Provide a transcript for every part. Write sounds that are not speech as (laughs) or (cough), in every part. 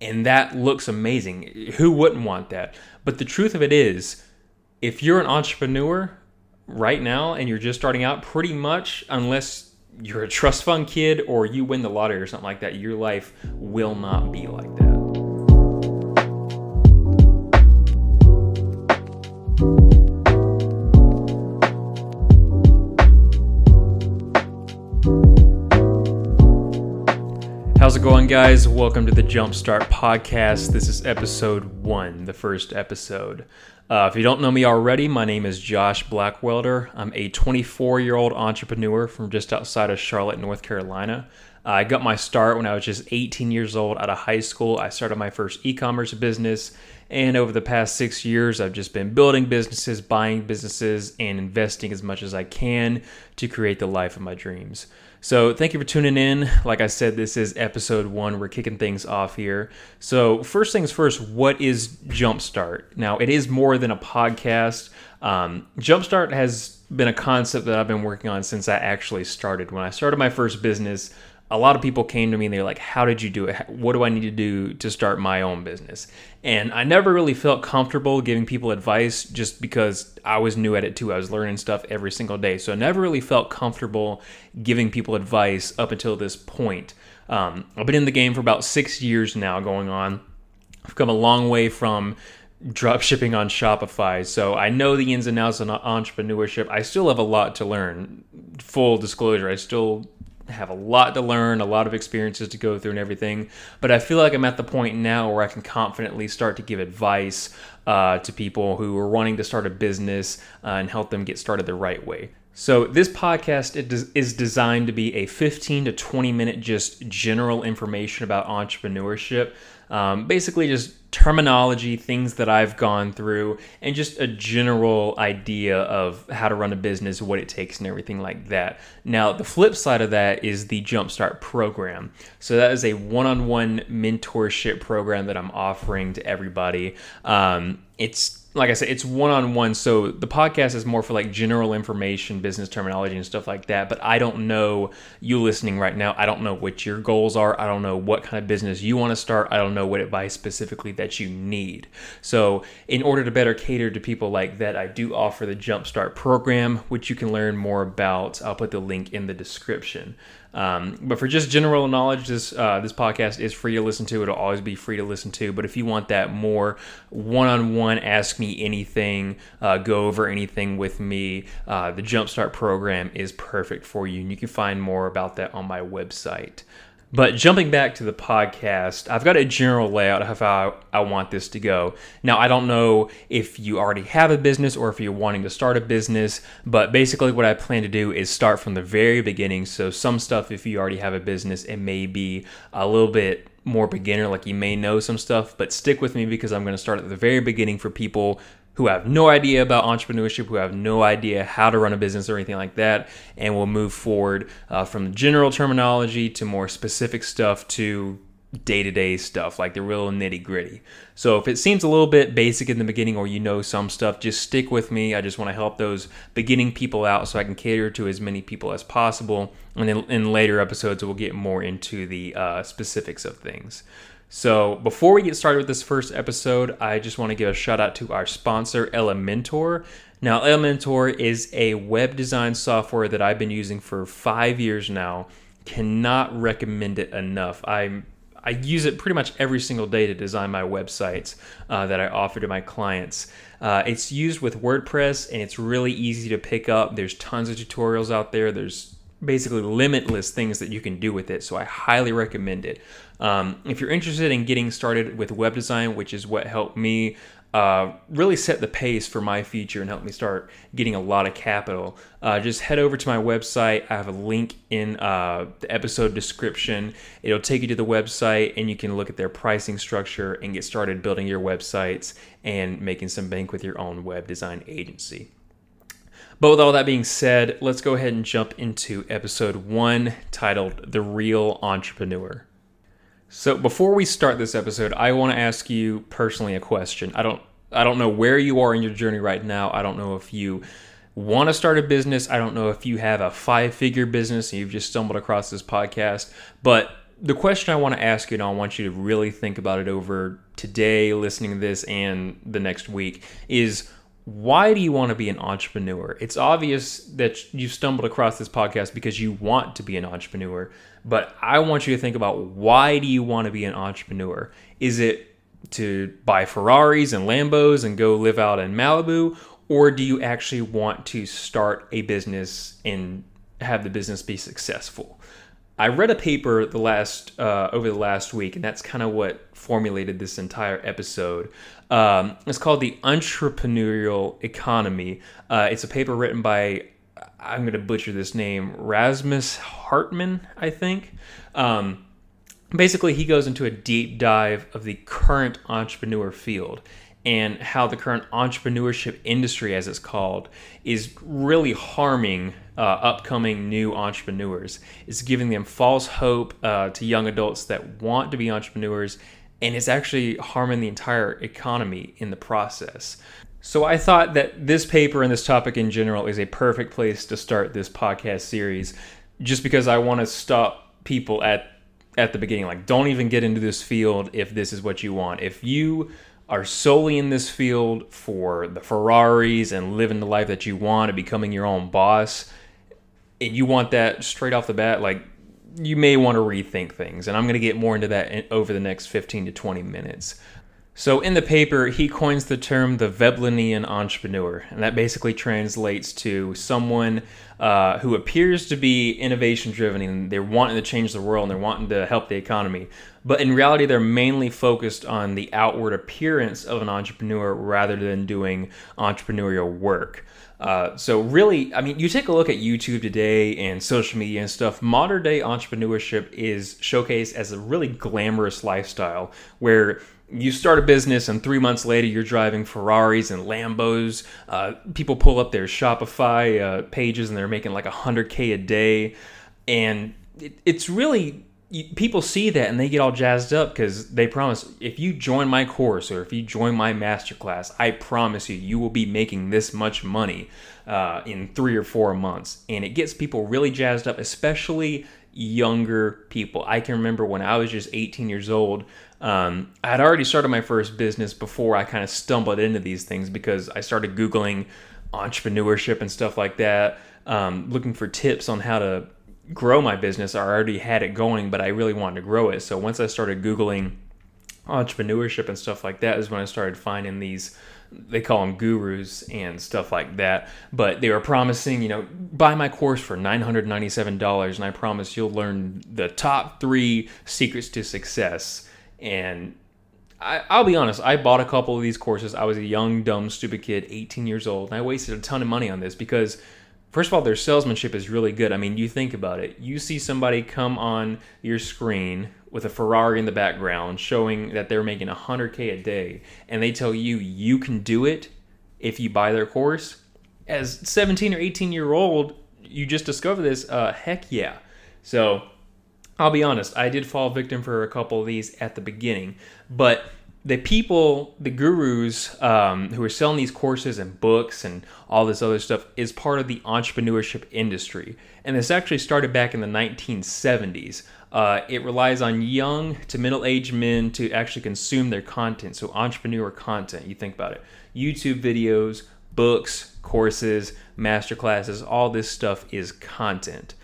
And that looks amazing. Who wouldn't want that? But the truth of it is, if you're an entrepreneur right now and you're just starting out, pretty much, unless you're a trust fund kid or you win the lottery or something like that, your life will not be like that. It going, guys? Welcome to the Jumpstart Podcast. This is episode one, the first episode. Uh, if you don't know me already, my name is Josh Blackwelder. I'm a 24 year old entrepreneur from just outside of Charlotte, North Carolina. I got my start when I was just 18 years old out of high school. I started my first e commerce business, and over the past six years, I've just been building businesses, buying businesses, and investing as much as I can to create the life of my dreams. So, thank you for tuning in. Like I said, this is episode one. We're kicking things off here. So, first things first, what is Jumpstart? Now, it is more than a podcast. Um, Jumpstart has been a concept that I've been working on since I actually started. When I started my first business, a lot of people came to me and they're like, How did you do it? What do I need to do to start my own business? And I never really felt comfortable giving people advice just because I was new at it too. I was learning stuff every single day. So I never really felt comfortable giving people advice up until this point. Um, I've been in the game for about six years now going on. I've come a long way from drop shipping on Shopify. So I know the ins and outs of entrepreneurship. I still have a lot to learn. Full disclosure, I still have a lot to learn, a lot of experiences to go through, and everything. But I feel like I'm at the point now where I can confidently start to give advice uh, to people who are wanting to start a business uh, and help them get started the right way. So this podcast is designed to be a 15 to 20 minute just general information about entrepreneurship. Um, basically, just terminology, things that I've gone through, and just a general idea of how to run a business, what it takes, and everything like that. Now, the flip side of that is the Jumpstart program. So, that is a one on one mentorship program that I'm offering to everybody. Um, it's like I said, it's one on one. So the podcast is more for like general information, business terminology, and stuff like that. But I don't know you listening right now. I don't know what your goals are. I don't know what kind of business you want to start. I don't know what advice specifically that you need. So, in order to better cater to people like that, I do offer the Jumpstart program, which you can learn more about. I'll put the link in the description. Um, but for just general knowledge, this uh, this podcast is free to listen to. It'll always be free to listen to. But if you want that more one-on-one, ask me anything, uh, go over anything with me, uh, the Jumpstart program is perfect for you, and you can find more about that on my website. But jumping back to the podcast, I've got a general layout of how I want this to go. Now, I don't know if you already have a business or if you're wanting to start a business, but basically, what I plan to do is start from the very beginning. So, some stuff, if you already have a business, it may be a little bit more beginner, like you may know some stuff, but stick with me because I'm going to start at the very beginning for people who have no idea about entrepreneurship, who have no idea how to run a business or anything like that, and we'll move forward uh, from general terminology to more specific stuff to day to day stuff, like the real nitty gritty. So if it seems a little bit basic in the beginning or you know some stuff, just stick with me. I just want to help those beginning people out so I can cater to as many people as possible. And then in later episodes, we'll get more into the uh, specifics of things. So, before we get started with this first episode, I just want to give a shout out to our sponsor, Elementor. Now, Elementor is a web design software that I've been using for five years now. Cannot recommend it enough. I'm I use it pretty much every single day to design my websites uh, that I offer to my clients. Uh, it's used with WordPress and it's really easy to pick up. There's tons of tutorials out there. There's basically limitless things that you can do with it. So I highly recommend it. Um, if you're interested in getting started with web design, which is what helped me uh, really set the pace for my future and help me start getting a lot of capital, uh, just head over to my website. I have a link in uh, the episode description. It'll take you to the website and you can look at their pricing structure and get started building your websites and making some bank with your own web design agency. But with all that being said, let's go ahead and jump into episode one titled The Real Entrepreneur. So before we start this episode, I want to ask you personally a question. I don't I don't know where you are in your journey right now. I don't know if you want to start a business. I don't know if you have a five-figure business and you've just stumbled across this podcast, but the question I want to ask you, and I want you to really think about it over today, listening to this, and the next week, is why do you want to be an entrepreneur? It's obvious that you stumbled across this podcast because you want to be an entrepreneur, but I want you to think about why do you want to be an entrepreneur? Is it to buy Ferraris and Lambos and go live out in Malibu, or do you actually want to start a business and have the business be successful? I read a paper the last uh, over the last week, and that's kind of what formulated this entire episode. Um, it's called the Entrepreneurial Economy. Uh, it's a paper written by I'm going to butcher this name, Rasmus Hartmann, I think. Um, basically, he goes into a deep dive of the current entrepreneur field and how the current entrepreneurship industry, as it's called, is really harming uh, upcoming new entrepreneurs. It's giving them false hope uh, to young adults that want to be entrepreneurs, and it's actually harming the entire economy in the process. So I thought that this paper and this topic in general is a perfect place to start this podcast series, just because I want to stop people at at the beginning. Like, don't even get into this field if this is what you want. If you are solely in this field for the Ferraris and living the life that you want and becoming your own boss, and you want that straight off the bat, like you may want to rethink things. And I'm going to get more into that over the next 15 to 20 minutes. So, in the paper, he coins the term the Veblenian entrepreneur, and that basically translates to someone uh, who appears to be innovation driven and they're wanting to change the world and they're wanting to help the economy. But in reality, they're mainly focused on the outward appearance of an entrepreneur rather than doing entrepreneurial work. Uh, so really, I mean, you take a look at YouTube today and social media and stuff. Modern day entrepreneurship is showcased as a really glamorous lifestyle where you start a business and three months later you're driving Ferraris and Lambos. Uh, people pull up their Shopify uh, pages and they're making like 100K a day. And it, it's really, people see that and they get all jazzed up because they promise if you join my course or if you join my masterclass, I promise you, you will be making this much money uh, in three or four months. And it gets people really jazzed up, especially younger people. I can remember when I was just 18 years old, um, I had already started my first business before I kind of stumbled into these things because I started Googling entrepreneurship and stuff like that, um, looking for tips on how to grow my business. I already had it going, but I really wanted to grow it. So once I started Googling entrepreneurship and stuff like that, is when I started finding these they call them gurus and stuff like that. But they were promising, you know, buy my course for $997 and I promise you'll learn the top three secrets to success. And I, will be honest, I bought a couple of these courses. I was a young, dumb, stupid kid, 18 years old, and I wasted a ton of money on this because, first of all, their salesmanship is really good. I mean, you think about it. You see somebody come on your screen with a Ferrari in the background showing that they're making 100K a day, and they tell you you can do it if you buy their course. As 17 or 18 year old, you just discover this. Uh, heck yeah. So I'll be honest, I did fall victim for a couple of these at the beginning, but the people, the gurus um, who are selling these courses and books and all this other stuff is part of the entrepreneurship industry. And this actually started back in the 1970s. Uh, it relies on young to middle aged men to actually consume their content. So, entrepreneur content, you think about it YouTube videos, books, courses, masterclasses, all this stuff is content.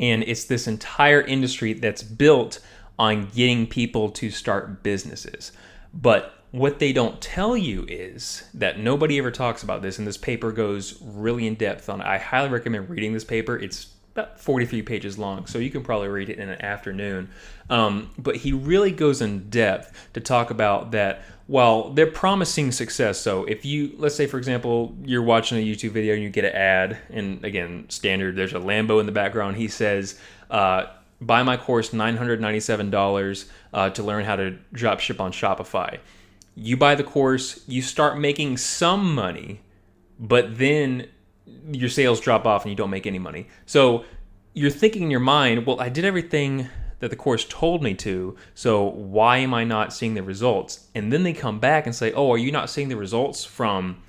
And it's this entire industry that's built on getting people to start businesses. But what they don't tell you is that nobody ever talks about this, and this paper goes really in depth on it. I highly recommend reading this paper. It's about 43 pages long, so you can probably read it in an afternoon. Um, but he really goes in depth to talk about that while they're promising success. So if you, let's say, for example, you're watching a YouTube video and you get an ad, and again, standard, there's a Lambo in the background. He says, uh, buy my course $997 uh, to learn how to drop ship on Shopify. You buy the course, you start making some money, but then your sales drop off and you don't make any money. So you're thinking in your mind, well, I did everything that the course told me to, so why am I not seeing the results? And then they come back and say, oh, are you not seeing the results from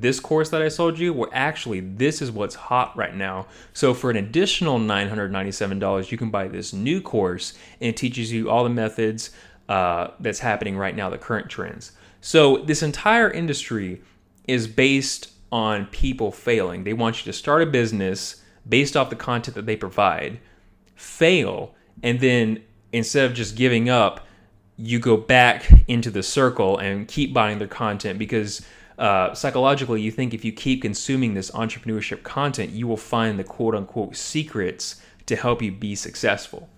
this course that I sold you, well, actually, this is what's hot right now. So, for an additional $997, you can buy this new course and it teaches you all the methods uh, that's happening right now, the current trends. So, this entire industry is based on people failing. They want you to start a business based off the content that they provide, fail, and then instead of just giving up, you go back into the circle and keep buying their content because uh, psychologically, you think if you keep consuming this entrepreneurship content, you will find the quote unquote secrets to help you be successful.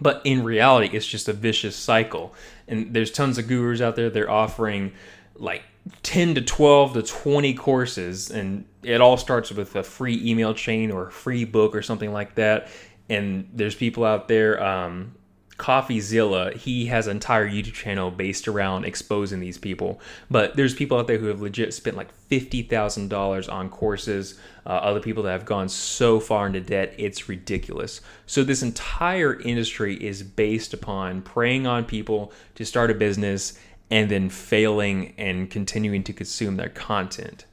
But in reality, it's just a vicious cycle. And there's tons of gurus out there, they're offering like 10 to 12 to 20 courses, and it all starts with a free email chain or a free book or something like that. And there's people out there, um, CoffeeZilla, he has an entire YouTube channel based around exposing these people. But there's people out there who have legit spent like $50,000 on courses, uh, other people that have gone so far into debt, it's ridiculous. So, this entire industry is based upon preying on people to start a business and then failing and continuing to consume their content.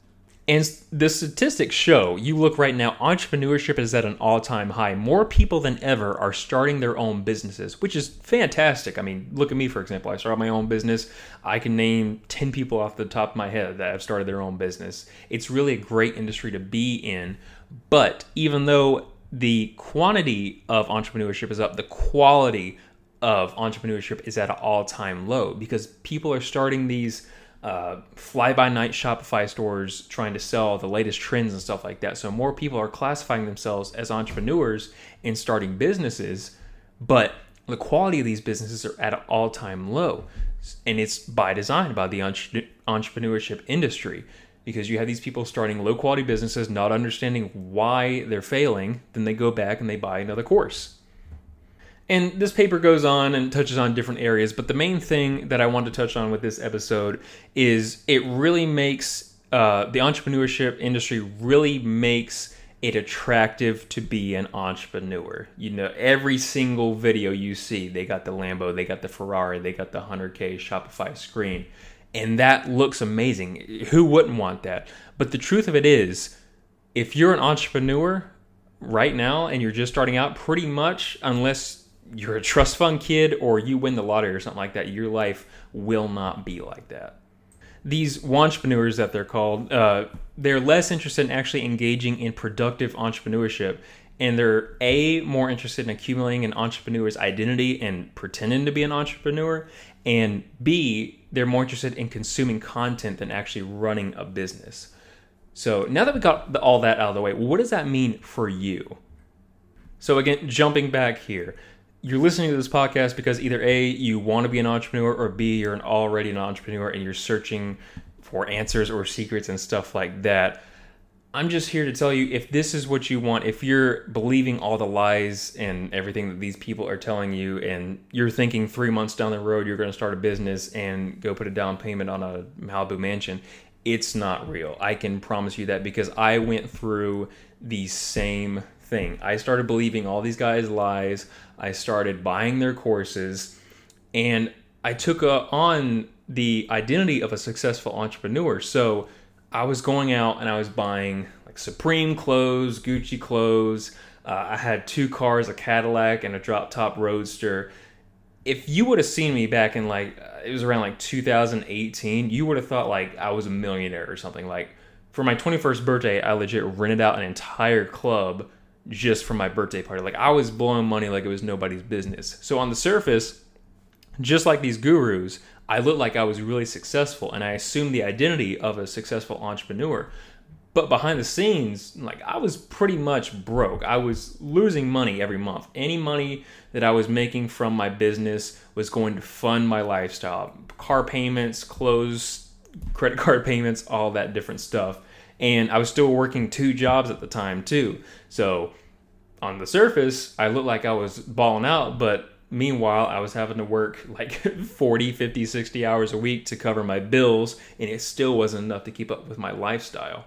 And the statistics show, you look right now, entrepreneurship is at an all time high. More people than ever are starting their own businesses, which is fantastic. I mean, look at me, for example. I started my own business. I can name 10 people off the top of my head that have started their own business. It's really a great industry to be in. But even though the quantity of entrepreneurship is up, the quality of entrepreneurship is at an all time low because people are starting these uh, fly by night Shopify stores trying to sell the latest trends and stuff like that. So more people are classifying themselves as entrepreneurs and starting businesses, but the quality of these businesses are at an all time low. And it's by design by the entre- entrepreneurship industry because you have these people starting low quality businesses, not understanding why they're failing. Then they go back and they buy another course and this paper goes on and touches on different areas, but the main thing that I want to touch on with this episode is it really makes uh, the entrepreneurship industry really makes it attractive to be an entrepreneur. You know, every single video you see, they got the Lambo, they got the Ferrari, they got the 100K Shopify screen, and that looks amazing. Who wouldn't want that? But the truth of it is, if you're an entrepreneur right now and you're just starting out, pretty much, unless you're a trust fund kid or you win the lottery or something like that, your life will not be like that. These entrepreneurs that they're called, uh, they're less interested in actually engaging in productive entrepreneurship. And they're A, more interested in accumulating an entrepreneur's identity and pretending to be an entrepreneur. And B, they're more interested in consuming content than actually running a business. So now that we got all that out of the way, what does that mean for you? So, again, jumping back here, you're listening to this podcast because either A, you want to be an entrepreneur, or B, you're an already an entrepreneur and you're searching for answers or secrets and stuff like that. I'm just here to tell you if this is what you want, if you're believing all the lies and everything that these people are telling you, and you're thinking three months down the road you're going to start a business and go put a down payment on a Malibu mansion, it's not real. I can promise you that because I went through the same thing. I started believing all these guys' lies. I started buying their courses, and I took uh, on the identity of a successful entrepreneur. So I was going out and I was buying like Supreme clothes, Gucci clothes. Uh, I had two cars, a Cadillac and a drop top Roadster. If you would have seen me back in like uh, it was around like 2018, you would have thought like I was a millionaire or something. Like for my 21st birthday, I legit rented out an entire club just for my birthday party. Like I was blowing money like it was nobody's business. So on the surface, just like these gurus, I looked like I was really successful and I assumed the identity of a successful entrepreneur. But behind the scenes, like I was pretty much broke. I was losing money every month. Any money that I was making from my business was going to fund my lifestyle. Car payments, clothes, credit (laughs) card payments, all that different stuff and I was still working two jobs at the time too. So on the surface, I looked like I was balling out, but meanwhile, I was having to work (laughs) like 40, 50, 60 hours a week to cover my bills, and it still wasn't enough to keep up with my lifestyle.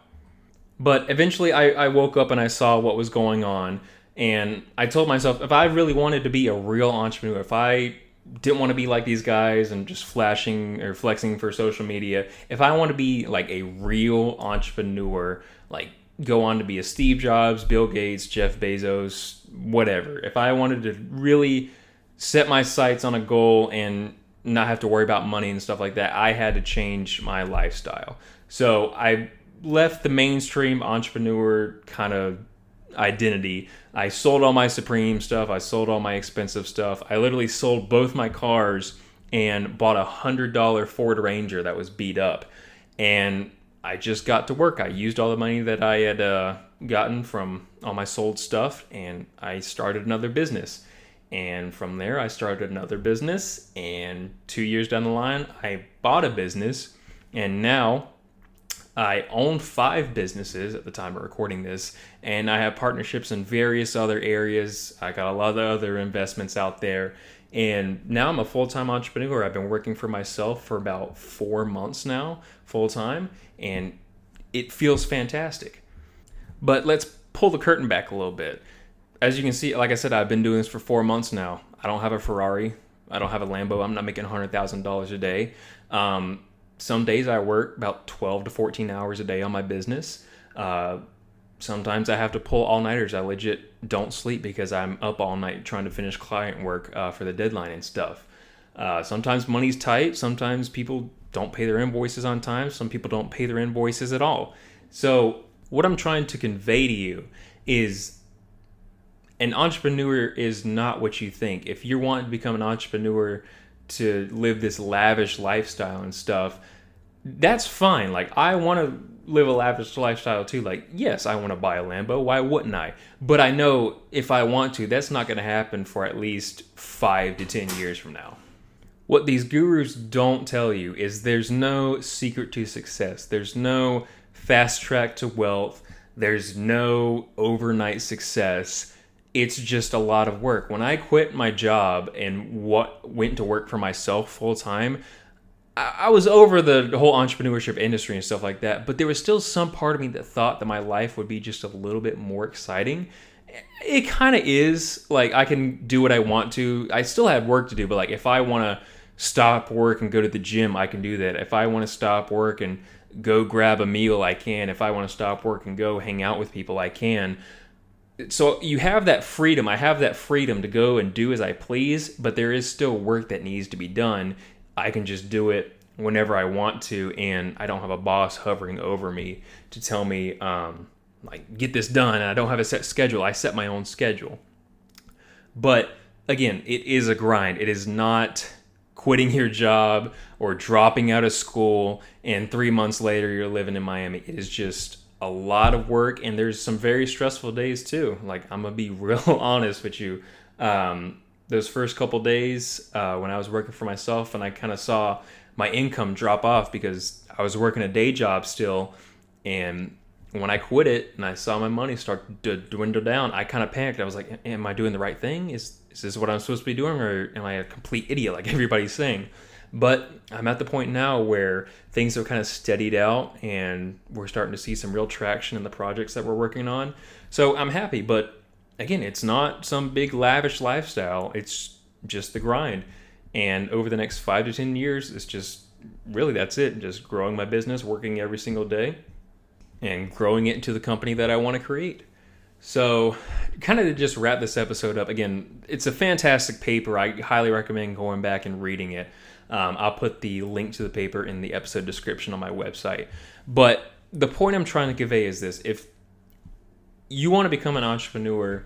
But eventually, I, I woke up and I saw what was going on, and I told myself if I really wanted to be a real entrepreneur, if I didn't want to be like these guys and just flashing or flexing for social media. If I want to be like a real entrepreneur, like go on to be a Steve Jobs, Bill Gates, Jeff Bezos, whatever. If I wanted to really set my sights on a goal and not have to worry about money and stuff like that, I had to change my lifestyle. So I left the mainstream entrepreneur kind of identity. I sold all my Supreme stuff. I sold all my expensive stuff. I literally sold both my cars and bought a hundred dollar Ford Ranger that was beat up. And I just got to work. I used all the money that I had uh, gotten from all my sold stuff, and I started another business. And from there, I started another business. And two years down the line, I bought a business. And now I own five businesses at the time of recording this, and I have partnerships in various other areas. I got a lot of other investments out there, and now I'm a full time entrepreneur. I've been working for myself for about four months now, full time, and it feels fantastic. But let's pull the curtain back a little bit. As you can see, like I said, I've been doing this for four months now. I don't have a Ferrari. I don't have a Lambo. I'm not making $100,000 a day. Um, some days I work about 12 to 14 hours a day on my business. Uh, sometimes I have to pull all nighters. I legit don't sleep because I'm up all night trying to finish client work uh, for the deadline and stuff. Uh, sometimes money's tight. Sometimes people don't pay their invoices on time. Some people don't pay their invoices at all. So, what I'm trying to convey to you is an entrepreneur is not what you think. If you're wanting to become an entrepreneur, to live this lavish lifestyle and stuff, that's fine. Like I want to live a lavish lifestyle too. Like yes, I want to buy a Lambo. Why wouldn't I? But I know if I want to, that's not going to happen for at least 5 to 10 years from now. What these gurus don't tell you is there's no secret to success. There's no fast track to wealth. There's no overnight success it's just a lot of work. When I quit my job and what went to work for myself full time, I was over the whole entrepreneurship industry and stuff like that, but there was still some part of me that thought that my life would be just a little bit more exciting. It kind of is. Like I can do what I want to. I still have work to do, but like if I want to stop work and go to the gym, I can do that. If I want to stop work and go grab a meal, I can. If I want to stop work and go hang out with people, I can so you have that freedom. I have that freedom to go and do as I please, but there is still work that needs to be done. I can just do it whenever I want to, and I don't have a boss hovering over me to tell me, um, like, get this done. And I don't have a set schedule. I set my own schedule. But again, it is a grind. It is not quitting your job or dropping out of school and three months later you're living in Miami. It is just a lot of work and there's some very stressful days too like i'm gonna be (laughs) real honest with you um, those first couple days uh, when i was working for myself and i kind of saw my income drop off because i was working a day job still and when i quit it and i saw my money start to dwindle down i kind of panicked i was like am i doing the right thing is, is this what i'm supposed to be doing or am i a complete idiot like (laughs) everybody's saying but I'm at the point now where things have kind of steadied out and we're starting to see some real traction in the projects that we're working on. So I'm happy. But again, it's not some big lavish lifestyle, it's just the grind. And over the next five to 10 years, it's just really that's it. Just growing my business, working every single day, and growing it into the company that I want to create. So, kind of to just wrap this episode up, again, it's a fantastic paper. I highly recommend going back and reading it. Um, I'll put the link to the paper in the episode description on my website. But the point I'm trying to convey is this if you want to become an entrepreneur,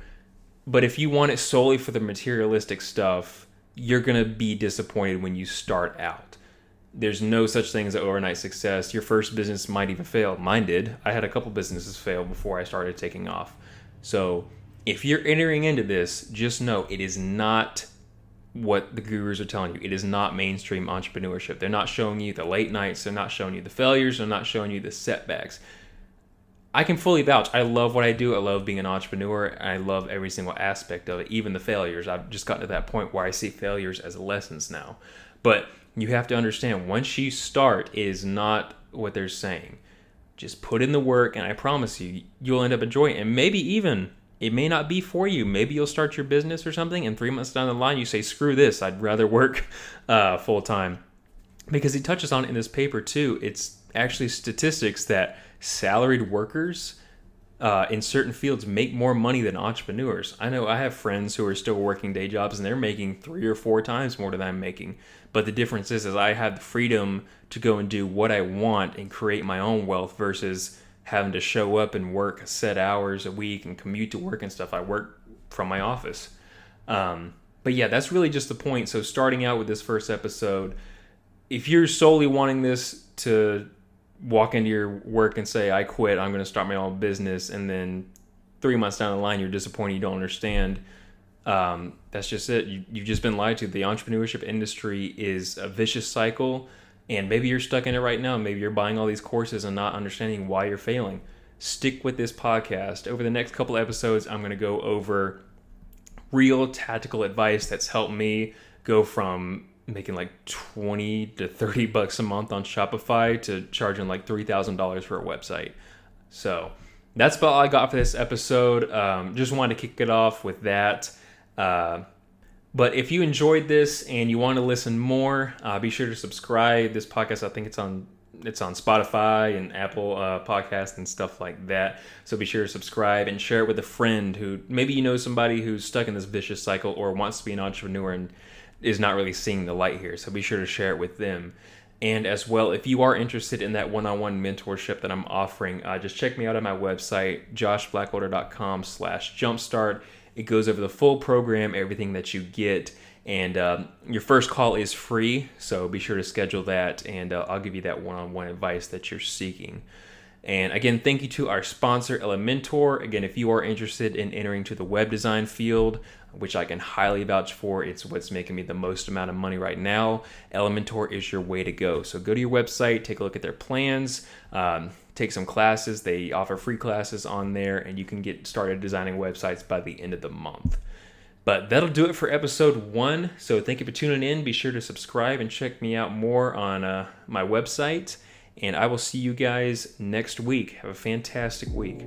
but if you want it solely for the materialistic stuff, you're going to be disappointed when you start out. There's no such thing as overnight success. Your first business might even fail. Mine did. I had a couple businesses fail before I started taking off. So if you're entering into this, just know it is not what the gurus are telling you. It is not mainstream entrepreneurship. They're not showing you the late nights, they're not showing you the failures, they're not showing you the setbacks. I can fully vouch. I love what I do. I love being an entrepreneur. I love every single aspect of it, even the failures. I've just gotten to that point where I see failures as lessons now. But you have to understand once you start is not what they're saying. Just put in the work and I promise you you'll end up enjoying it and maybe even it may not be for you. Maybe you'll start your business or something, and three months down the line, you say, screw this, I'd rather work (laughs) uh, full time. Because he touches on it in this paper too. It's actually statistics that salaried workers uh, in certain fields make more money than entrepreneurs. I know I have friends who are still working day jobs and they're making three or four times more than I'm making. But the difference is, is I have the freedom to go and do what I want and create my own wealth versus having to show up and work set hours a week and commute to work and stuff. I work from my office. Um, but yeah, that's really just the point. So starting out with this first episode, if you're solely wanting this to walk into your work and say, I quit, I'm going to start my own business, and then three months down the line, you're disappointed, you don't understand. Um, that's just it. You, you've just been lied to. The entrepreneurship industry is a vicious cycle, and maybe you're stuck in it right now. Maybe you're buying all these courses and not understanding why you're failing. Stick with this podcast. Over the next couple episodes, I'm going to go over real tactical advice that's helped me go from making like 20 to 30 bucks a month on Shopify to charging like $3,000 for a website. So that's about all I got for this episode. Um, just wanted to kick it off with that. Uh, but if you enjoyed this and you want to listen more, uh, be sure to subscribe. This podcast, I think it's on it's on Spotify and Apple uh, Podcast and stuff like that. So be sure to subscribe and share it with a friend who maybe you know somebody who's stuck in this vicious cycle or wants to be an entrepreneur and is not really seeing the light here. So be sure to share it with them. And as well, if you are interested in that one-on-one mentorship that I'm offering, uh, just check me out on my website, joshblackwelder.com slash jumpstart. It goes over the full program, everything that you get. And um, your first call is free, so be sure to schedule that, and uh, I'll give you that one-on-one advice that you're seeking. And again, thank you to our sponsor, Elementor. Again, if you are interested in entering to the web design field, which I can highly vouch for, it's what's making me the most amount of money right now. Elementor is your way to go. So go to your website, take a look at their plans, um, take some classes. They offer free classes on there, and you can get started designing websites by the end of the month. But that'll do it for episode one. So thank you for tuning in. Be sure to subscribe and check me out more on uh, my website. And I will see you guys next week. Have a fantastic week.